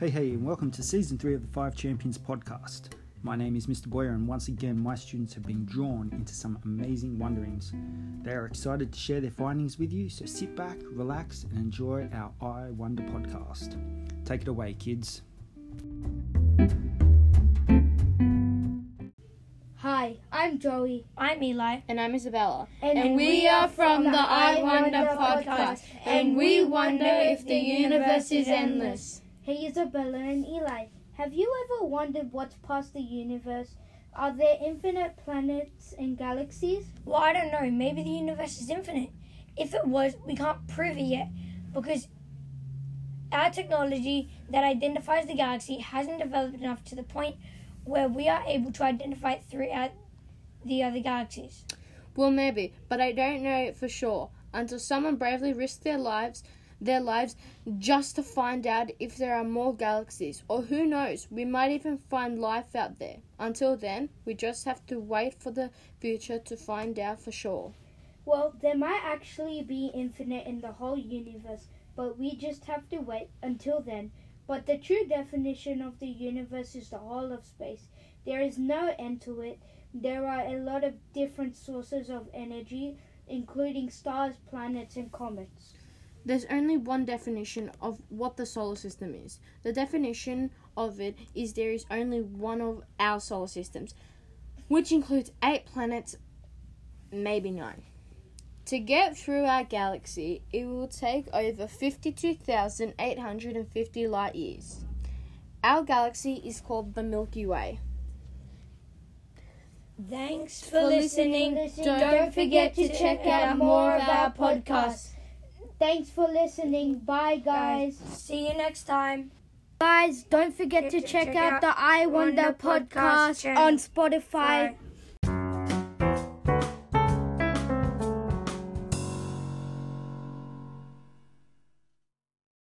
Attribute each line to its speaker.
Speaker 1: Hey, hey, and welcome to season three of the Five Champions podcast. My name is Mr. Boyer, and once again, my students have been drawn into some amazing wonderings. They are excited to share their findings with you, so sit back, relax, and enjoy our I Wonder podcast. Take it away, kids.
Speaker 2: Joey.
Speaker 3: I'm Eli.
Speaker 4: And I'm Isabella.
Speaker 2: And,
Speaker 4: we are from the I Wonder podcast. And we wonder if the universe is endless.
Speaker 2: Hey, Isabella and Eli. Have you ever wondered what's past the universe? Are there infinite planets and galaxies?
Speaker 3: Well, I don't know. Maybe the universe is infinite. If it was, we can't prove it yet because our technology that identifies the galaxy hasn't developed enough to the point where we are able to identify it throughout the other galaxies.
Speaker 4: Well, maybe, but I don't know it for sure until someone bravely risks their lives their lives just to find out if there are more galaxies or who knows we might even find life out there until then we just have to wait for the future to find out for sure
Speaker 2: Well, there might actually be infinite in the whole universe, but we just have to wait until then. But the true definition of the universe is the whole of space. There is no end to it. There are a lot of different sources of energy, including stars, planets, and comets.
Speaker 4: There's only one definition of what the solar system is. The definition of it is there is only one of our solar systems, which includes eight planets, maybe nine. To get through our galaxy, it will take over 52,850 light years. Our galaxy is called the Milky Way.
Speaker 3: Thanks for listening. Don't forget to check out more of our podcasts.
Speaker 2: Thanks for listening. Bye, guys.
Speaker 3: See you next time.
Speaker 2: Guys, don't forget to check out the I Wonder podcast on Spotify.